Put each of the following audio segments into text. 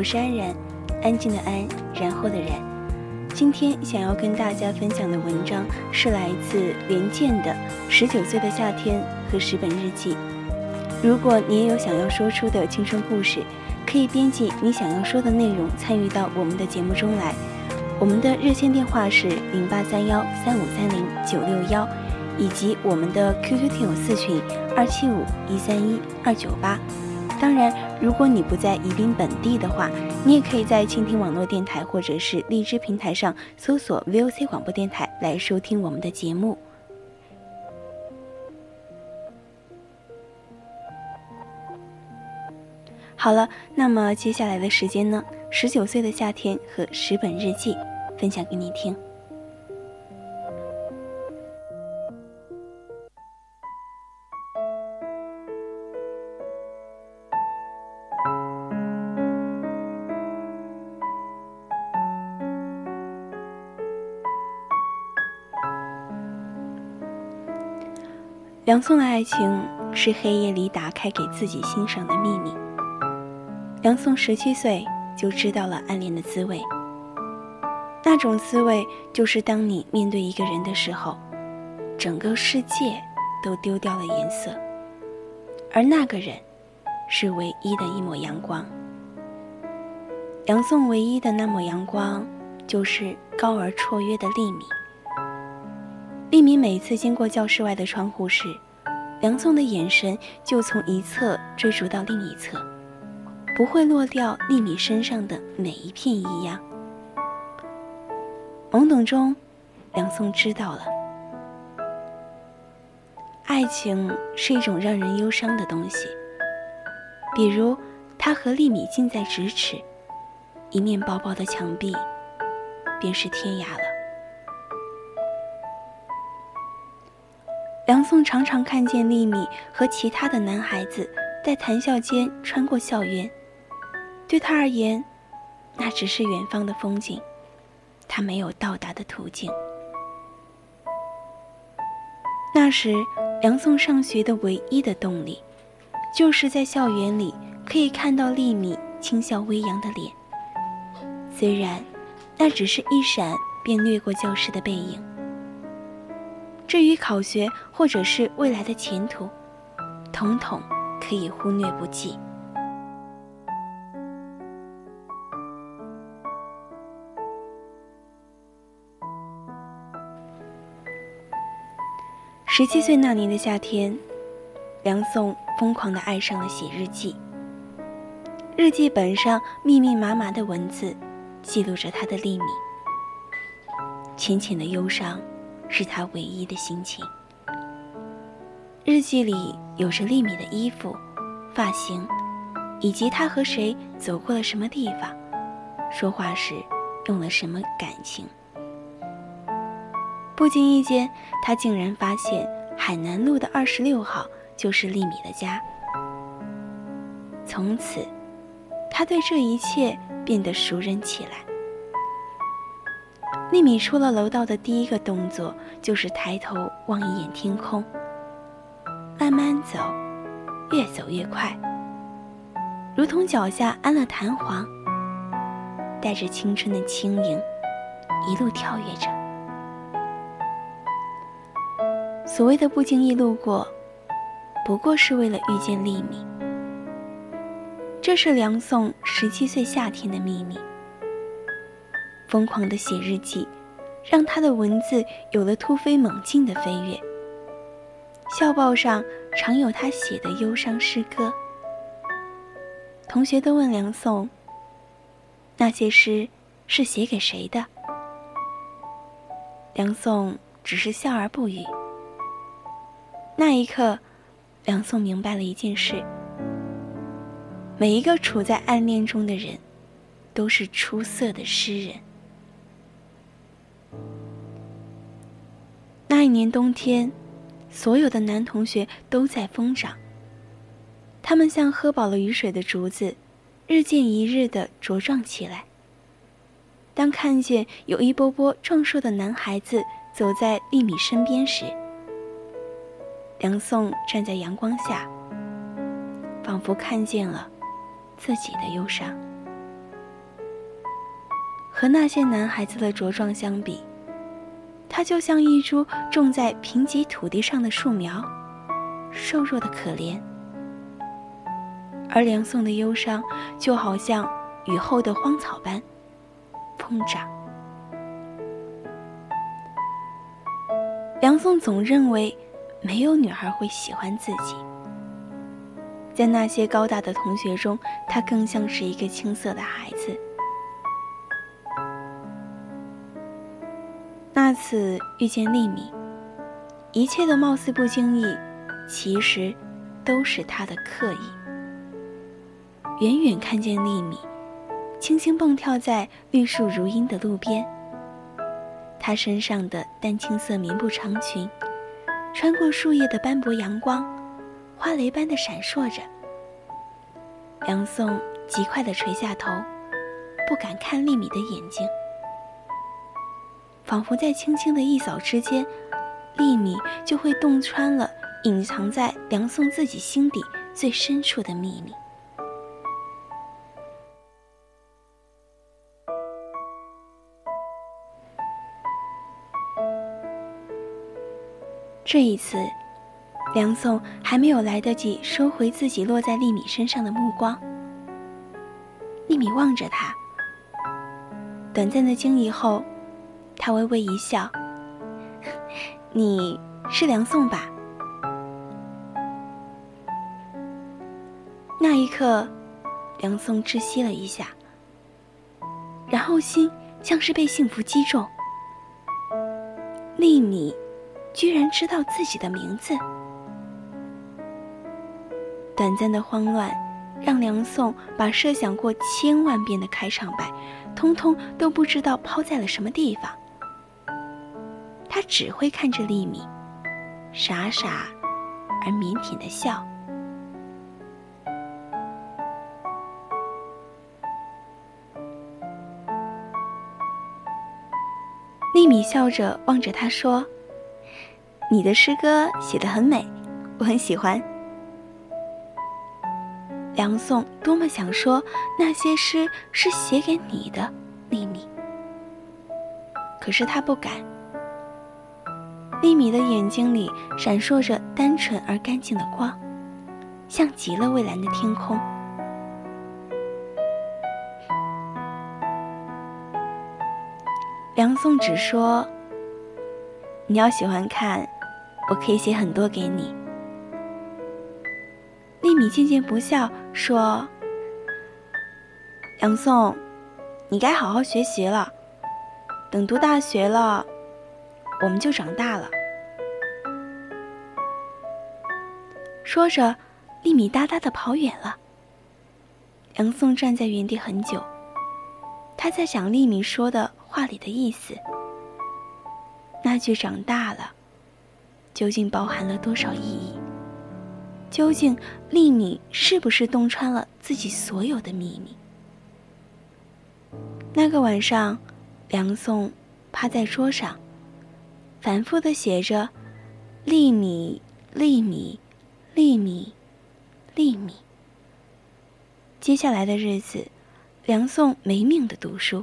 我是安然，安静的安，然后的然。今天想要跟大家分享的文章是来自连剑的《十九岁的夏天和十本日记》。如果你也有想要说出的青春故事，可以编辑你想要说的内容参与到我们的节目中来。我们的热线电话是零八三幺三五三零九六幺，以及我们的 QQ 听友四群二七五一三一二九八。当然，如果你不在宜宾本地的话，你也可以在蜻蜓网络电台或者是荔枝平台上搜索 VOC 广播电台来收听我们的节目。好了，那么接下来的时间呢？十九岁的夏天和十本日记，分享给你听。梁宋的爱情是黑夜里打开给自己欣赏的秘密。梁宋十七岁就知道了暗恋的滋味，那种滋味就是当你面对一个人的时候，整个世界都丢掉了颜色，而那个人是唯一的一抹阳光。梁宋唯一的那抹阳光，就是高而绰约的丽米。丽米每次经过教室外的窗户时，梁宋的眼神就从一侧追逐到另一侧。不会落掉丽米身上的每一片异样。懵懂中，梁宋知道了，爱情是一种让人忧伤的东西。比如，他和丽米近在咫尺，一面薄薄的墙壁，便是天涯了。梁宋常常看见丽米和其他的男孩子在谈笑间穿过校园。对他而言，那只是远方的风景，他没有到达的途径。那时，梁宋上学的唯一的动力，就是在校园里可以看到丽米轻笑微扬的脸。虽然，那只是一闪便掠过教室的背影。至于考学或者是未来的前途，统统可以忽略不计。十七岁那年的夏天，梁宋疯狂的爱上了写日记。日记本上密密麻麻的文字，记录着他的秘密。浅浅的忧伤，是他唯一的心情。日记里有着丽米的衣服、发型，以及她和谁走过了什么地方，说话时用了什么感情。不经意间，他竟然发现海南路的二十六号就是丽米的家。从此，他对这一切变得熟人起来。丽米出了楼道的第一个动作就是抬头望一眼天空，慢慢走，越走越快，如同脚下安了弹簧，带着青春的轻盈，一路跳跃着。所谓的不经意路过，不过是为了遇见丽米。这是梁宋十七岁夏天的秘密。疯狂的写日记，让他的文字有了突飞猛进的飞跃。校报上常有他写的忧伤诗歌。同学都问梁颂：“那些诗是写给谁的？”梁宋只是笑而不语。那一刻，梁宋明白了一件事：每一个处在暗恋中的人，都是出色的诗人。那一年冬天，所有的男同学都在疯长。他们像喝饱了雨水的竹子，日渐一日的茁壮起来。当看见有一波波壮硕的男孩子走在丽米身边时，梁颂站在阳光下，仿佛看见了自己的忧伤。和那些男孩子的茁壮相比，他就像一株种在贫瘠土地上的树苗，瘦弱的可怜。而梁宋的忧伤，就好像雨后的荒草般疯长。梁宋总认为。没有女孩会喜欢自己。在那些高大的同学中，他更像是一个青涩的孩子。那次遇见丽米，一切的貌似不经意，其实都是他的刻意。远远看见丽米，轻轻蹦跳在绿树如茵的路边，她身上的淡青色棉布长裙。穿过树叶的斑驳阳光，花蕾般的闪烁着。梁宋极快地垂下头，不敢看丽米的眼睛，仿佛在轻轻的一扫之间，丽米就会洞穿了隐藏在梁颂自己心底最深处的秘密。这一次，梁颂还没有来得及收回自己落在丽米身上的目光。丽米望着他，短暂的惊疑后，他微微一笑：“你是梁颂吧？”那一刻，梁颂窒息了一下，然后心像是被幸福击中。丽米。居然知道自己的名字。短暂的慌乱，让梁颂把设想过千万遍的开场白，通通都不知道抛在了什么地方。他只会看着丽米，傻傻而腼腆的笑。丽米笑着望着他说。你的诗歌写得很美，我很喜欢。梁颂多么想说那些诗是写给你的，丽米。可是他不敢。丽米的眼睛里闪烁着单纯而干净的光，像极了蔚蓝的天空。梁颂只说：“你要喜欢看。”我可以写很多给你。丽米渐渐不笑，说：“杨宋，你该好好学习了。等读大学了，我们就长大了。”说着，丽米哒哒的跑远了。梁宋站在原地很久，他在想丽米说的话里的意思。那句“长大了”，究竟包含了多少意义？究竟丽米是不是洞穿了自己所有的秘密？那个晚上，梁宋趴在桌上，反复的写着“丽米，丽米，丽米，丽米”。接下来的日子，梁宋没命的读书。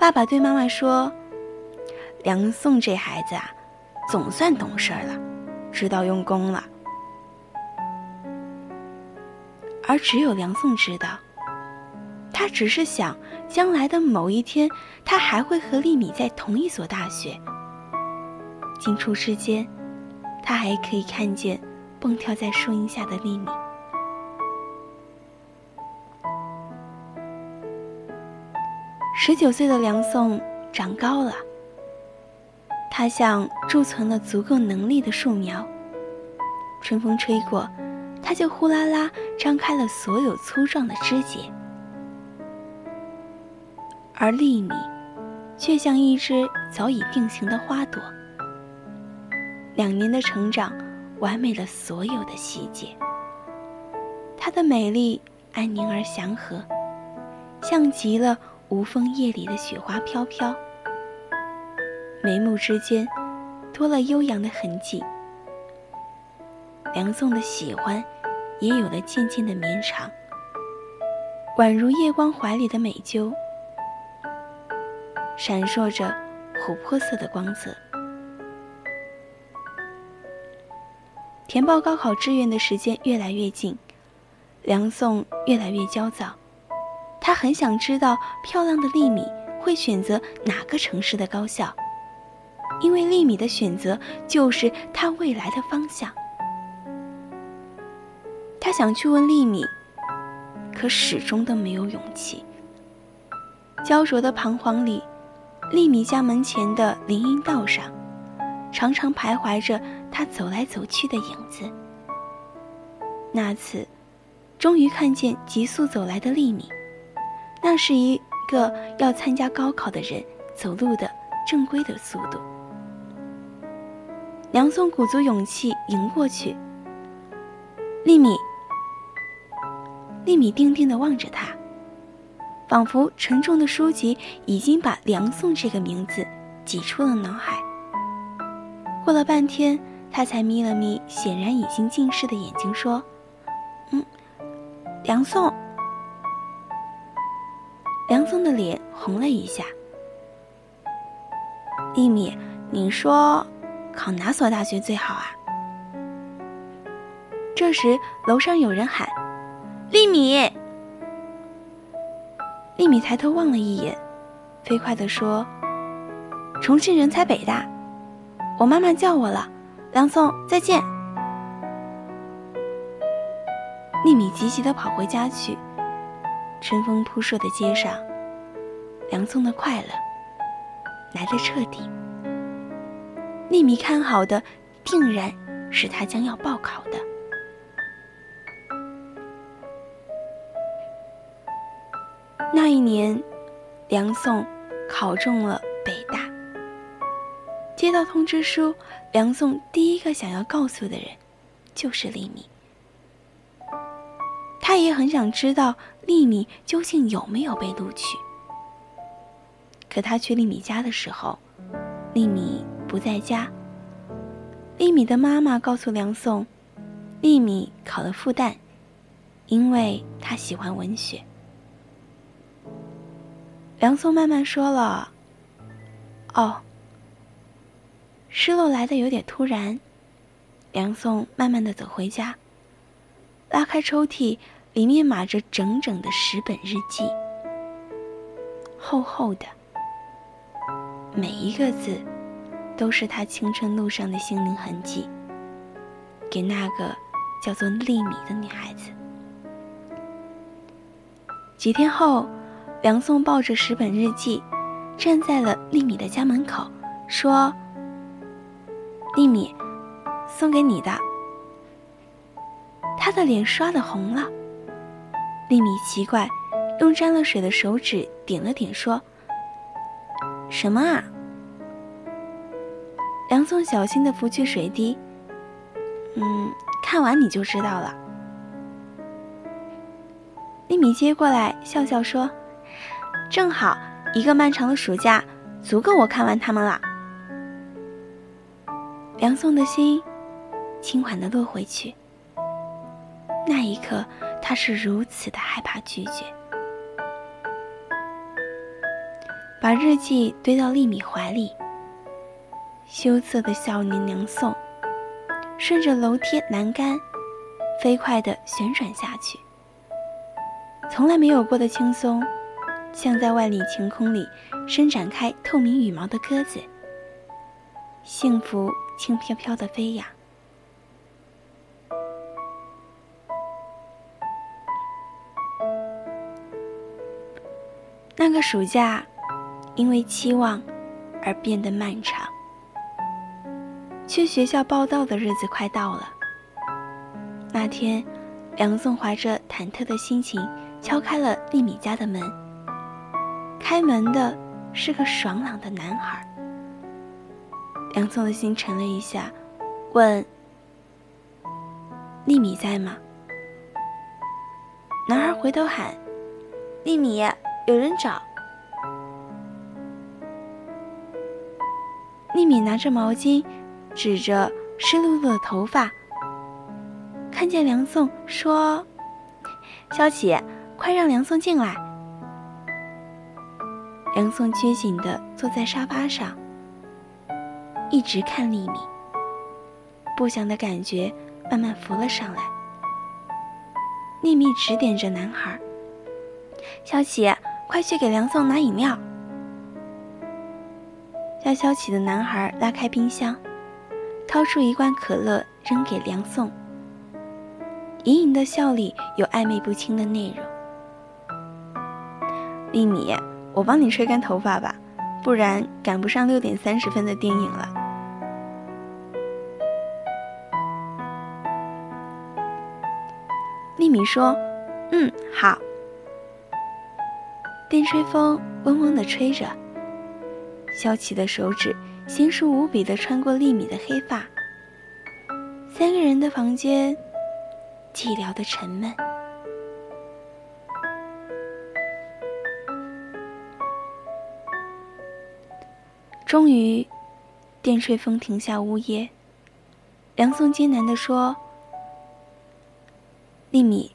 爸爸对妈妈说：“梁宋这孩子啊，总算懂事了，知道用功了。”而只有梁宋知道，他只是想将来的某一天，他还会和丽米在同一所大学。进出之间，他还可以看见蹦跳在树荫下的丽米。十九岁的梁宋长高了，他像贮存了足够能力的树苗，春风吹过，他就呼啦啦张开了所有粗壮的枝节。而丽米，却像一只早已定型的花朵，两年的成长完美了所有的细节。她的美丽安宁而祥和，像极了。无风夜里的雪花飘飘，眉目之间多了悠扬的痕迹。梁颂的喜欢也有了渐渐的绵长，宛如夜光怀里的美鸠，闪烁着琥珀色的光泽。填报高考志愿的时间越来越近，梁宋越来越焦躁。他很想知道漂亮的丽米会选择哪个城市的高校，因为丽米的选择就是他未来的方向。他想去问丽米，可始终都没有勇气。焦灼的彷徨里，丽米家门前的林荫道上，常常徘徊着他走来走去的影子。那次，终于看见急速走来的丽米。那是一个要参加高考的人走路的正规的速度。梁松鼓足勇气迎过去。丽米，丽米定定的望着他，仿佛沉重的书籍已经把梁颂这个名字挤出了脑海。过了半天，他才眯了眯显然已经近视的眼睛，说：“嗯，梁宋。”梁松的脸红了一下。丽米，你说，考哪所大学最好啊？这时，楼上有人喊：“丽米！”丽米抬头望了一眼，飞快地说：“重庆人才北大，我妈妈叫我了。”梁松，再见。丽米急急地跑回家去。春风扑朔的街上，梁松的快乐来得彻底。丽米看好的，定然是他将要报考的。那一年，梁宋考中了。接到通知书，梁宋第一个想要告诉的人，就是丽米。他也很想知道丽米究竟有没有被录取。可他去丽米家的时候，丽米不在家。丽米的妈妈告诉梁宋，丽米考了复旦，因为她喜欢文学。梁宋慢慢说了：“哦。”失落来的有点突然。梁宋慢慢的走回家，拉开抽屉。里面码着整整的十本日记，厚厚的，每一个字都是他青春路上的心灵痕迹，给那个叫做丽米的女孩子。几天后，梁宋抱着十本日记，站在了丽米的家门口，说：“丽米，送给你的。”他的脸刷的红了。丽米奇怪，用沾了水的手指点了点，说：“什么啊？”梁宋小心的拂去水滴，嗯，看完你就知道了。丽米接过来，笑笑说：“正好一个漫长的暑假，足够我看完他们了。”梁颂的心轻缓的落回去。那一刻，他是如此的害怕拒绝，把日记堆到丽米怀里。羞涩的少年梁颂，顺着楼梯栏杆，飞快地旋转下去。从来没有过的轻松，像在万里晴空里伸展开透明羽毛的鸽子。幸福轻飘飘的飞扬。那个暑假，因为期望而变得漫长。去学校报道的日子快到了。那天，梁宋怀着忐忑的心情敲开了丽米家的门。开门的是个爽朗的男孩。梁宋的心沉了一下，问：“丽米在吗？”男孩回头喊：“丽米，有人找。”丽米拿着毛巾。指着湿漉漉的头发，看见梁宋，说：“萧启，快让梁宋进来。”梁宋拘谨的坐在沙发上，一直看丽米。不祥的感觉慢慢浮了上来。丽米指点着男孩：“萧启，快去给梁宋拿饮料。”叫萧启的男孩拉开冰箱。掏出一罐可乐扔给梁宋，隐隐的笑里有暧昧不清的内容。丽米，我帮你吹干头发吧，不然赶不上六点三十分的电影了。丽米说：“嗯，好。”电吹风嗡嗡的吹着，萧琪的手指。娴熟无比的穿过丽米的黑发。三个人的房间寂寥的沉闷。终于，电吹风停下呜咽。梁宋艰难地说：“丽米，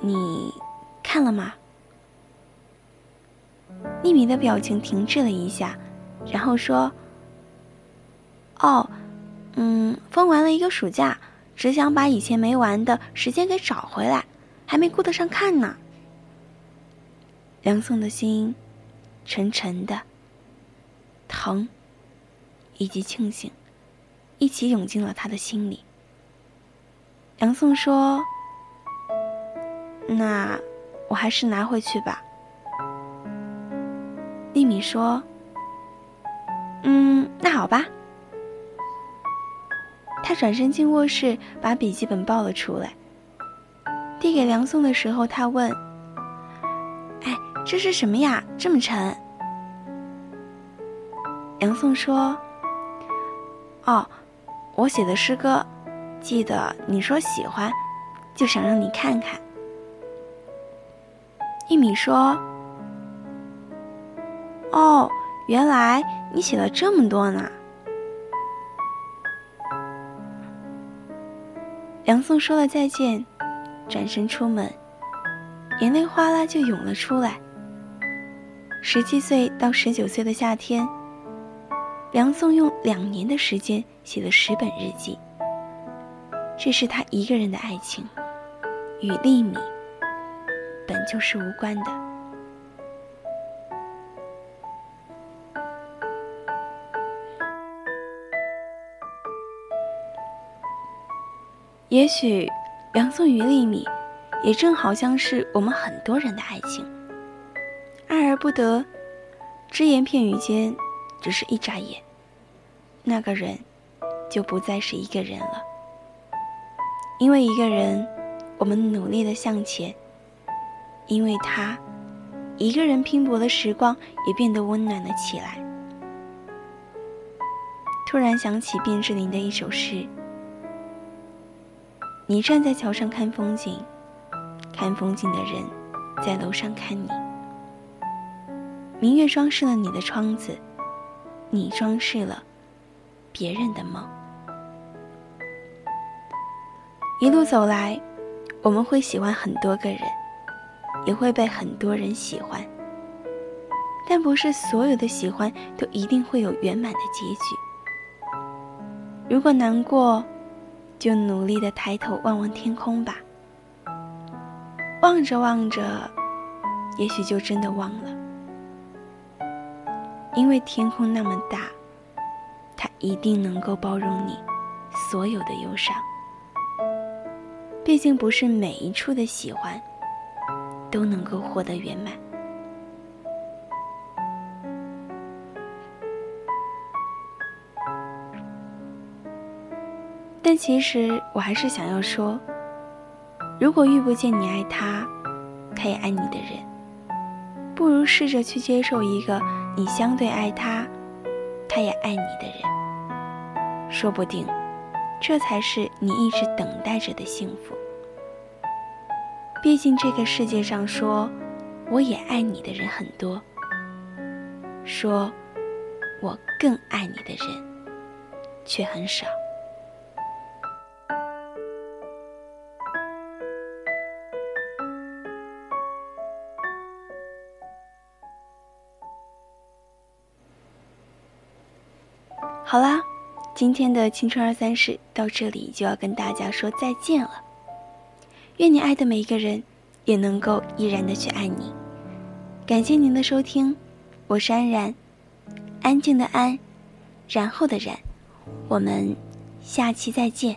你看了吗？”丽米的表情停滞了一下，然后说。哦，嗯，疯玩了一个暑假，只想把以前没玩的时间给找回来，还没顾得上看呢。梁宋的心沉沉的，疼以及庆幸一起涌进了他的心里。梁宋说：“那我还是拿回去吧。”丽米说：“嗯，那好吧。”他转身进卧室，把笔记本抱了出来，递给梁宋的时候，他问：“哎，这是什么呀？这么沉？”杨宋说：“哦，我写的诗歌，记得你说喜欢，就想让你看看。”一米说：“哦，原来你写了这么多呢。”梁颂说了再见，转身出门，眼泪哗啦就涌了出来。十七岁到十九岁的夏天，梁宋用两年的时间写了十本日记。这是他一个人的爱情，与利米本就是无关的。也许，梁宋与丽米，也正好像是我们很多人的爱情。爱而不得，只言片语间，只是一眨眼，那个人就不再是一个人了。因为一个人我们努力的向前，因为他，一个人拼搏的时光也变得温暖了起来。突然想起卞之琳的一首诗：“你站在桥上看风景，看风景的人在楼上看你。明月装饰了你的窗子，你装饰了别人的梦。一路走来。”我们会喜欢很多个人，也会被很多人喜欢，但不是所有的喜欢都一定会有圆满的结局。如果难过，就努力的抬头望望天空吧。望着望着，也许就真的忘了，因为天空那么大，它一定能够包容你所有的忧伤。毕竟不是每一处的喜欢都能够获得圆满，但其实我还是想要说，如果遇不见你爱他，他也爱你的人，不如试着去接受一个你相对爱他，他也爱你的人，说不定。这才是你一直等待着的幸福。毕竟这个世界上说我也爱你的人很多，说我更爱你的人却很少。今天的青春二三事到这里就要跟大家说再见了。愿你爱的每一个人，也能够依然的去爱你。感谢您的收听，我是安然，安静的安，然后的然。我们下期再见。